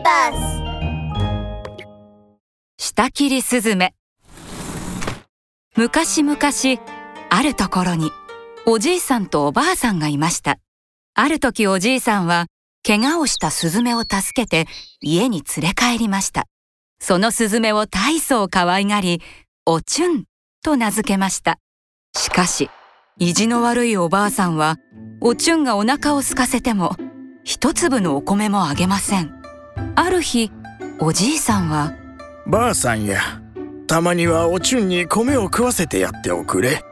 ーバー下切りスズメ。昔々あるところにおじいさんとおばあさんがいました。ある時おじいさんは怪我をしたスズメを助けて家に連れ帰りました。そのスズメを大層可愛がりおちゅんと名付けました。しかし意地の悪いおばあさんはおちゅんがお腹を空かせても一粒のお米もあげません。ある日おじいさんはばあさんやたまにはおちゅんに米を食わせてやっておくれ。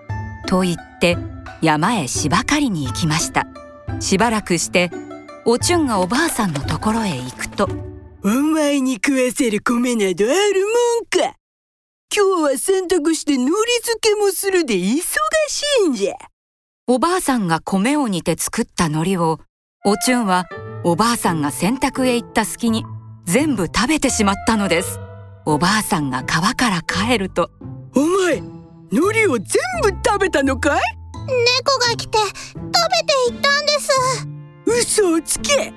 と言って山へ芝刈りに行きました。しばらくしておちゅんがおばあさんのところへ行くとお前に食わせる米などあるもんか。今日は洗濯して海苔漬けもするで忙しいんじゃ。おばあさんが米を煮て作った海苔をおちゅんはおばあさんが洗濯へ行った隙に全部食べてしまったのです。おばあさんが川から帰るとお前海苔を全部食べたのかい？猫が来て食べていったんです。嘘をつけ。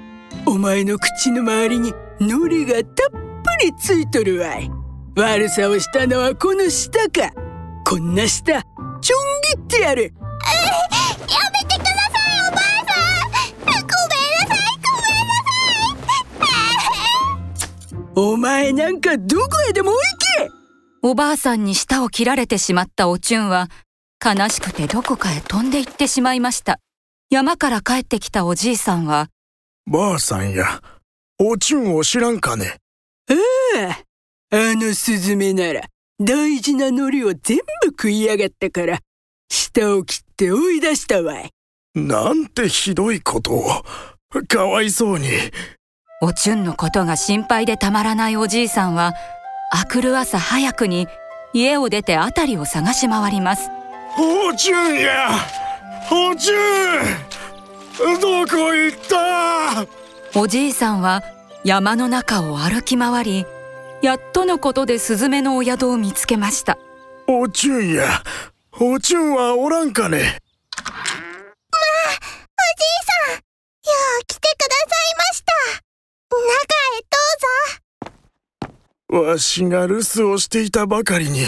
お前の口の周りに海苔がたっぷりついとるわい。悪さをしたのはこの舌か。こんな舌ちょん切ってやる。やめお前なんかどこへでも行け！おばあさんに舌を切られてしまったおちゅんは悲しくてどこかへ飛んで行ってしまいました。山から帰ってきたおじいさんはばあさんやおちゅんを知らんかね？ああのスズメなら大事な海苔を全部食いやがったから舌を切って追い出したわい。なんてひどいことを。かわいそうにおちゅんのことが心配でたまらないおじいさんはあくる朝早くに家を出て辺りを探し回ります。おちゅんやおちゅんどこ行った？おじいさんは山の中を歩き回りやっとのことでスズメのお宿を見つけました。おちゅんやおちゅんはおらんかねおじいさんよう来てくださいました中へどうぞわしが留守をしていたばかりに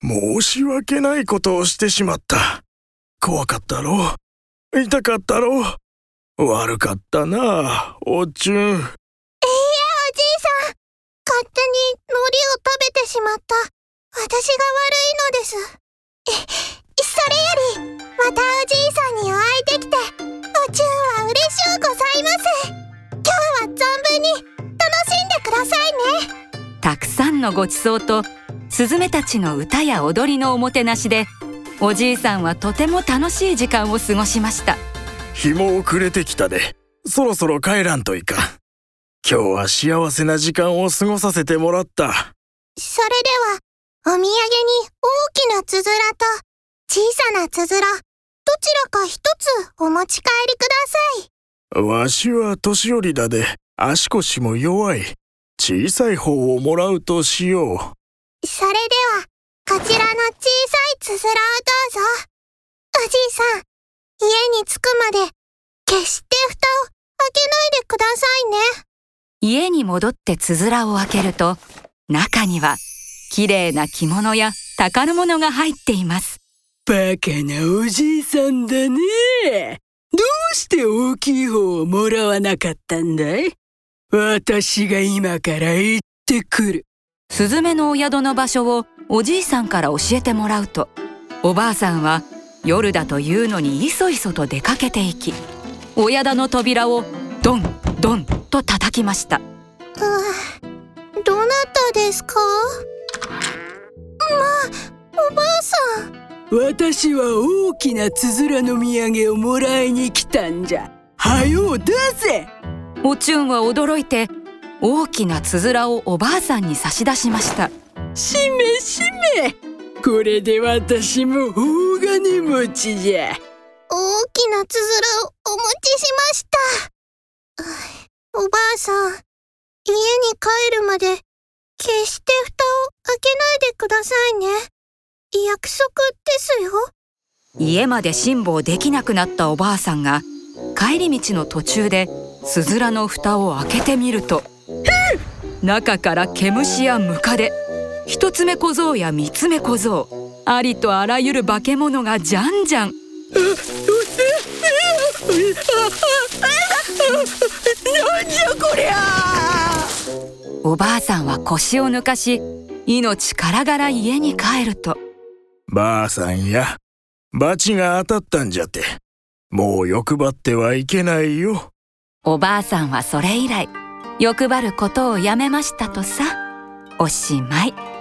申し訳ないことをしてしまった。怖かったろ？う痛かったろ？う悪かったなおっちゅん。いやおじいさん。勝手に海苔を食べてしまった。私が悪いのです。えそれよりまたおじいさんに会いんのごちそうとスズメたちの歌や踊りのおもてなしでおじいさんはとても楽しい時間を過ごしました。日も暮れてきたでそろそろ帰らんといかん。今日は幸せな時間を過ごさせてもらった。それではお土産に大きなつづらと小さなつづらどちらか一つお持ち帰りください。わしは年寄りだで足腰も弱い小さい方をもらうとしよう。それではこちらの小さいつづらをどうぞ。おじいさん家に着くまで決して蓋を開けないでくださいね。家に戻ってつづらを開けると中には綺麗な着物や宝物が入っています。バカなおじいさんだね。どうして大きい方をもらわなかったんだい？私が今から行ってくる。スズメのお宿の場所をおじいさんから教えてもらうとおばあさんは夜だというのにいそいそと出かけていきお宿の扉をドンドンと叩きました。うわどなたですか？まあおばあさん。私は大きなつづらの土産をもらいに来たんじゃ。はよう出せおちゅんは驚いて大きなつづらをおばあさんに差し出しました。しめしめ。これで私も大金持ちじゃ。大きなつづらをお持ちしました。おばあさん家に帰るまで決して蓋を開けないでくださいね。約束ですよ。家まで辛抱できなくなったおばあさんが帰り道の途中でつづらの蓋を開けてみると中から毛虫やムカデ一つ目小僧や三つ目小僧ありとあらゆる化け物がじゃんじゃん。おばあさんは腰を抜かし命からがら家に帰るとばあさんや罰が当たったんじゃってもう欲張ってはいけないよおばあさんはそれ以来欲張ることをやめましたとさおしまい。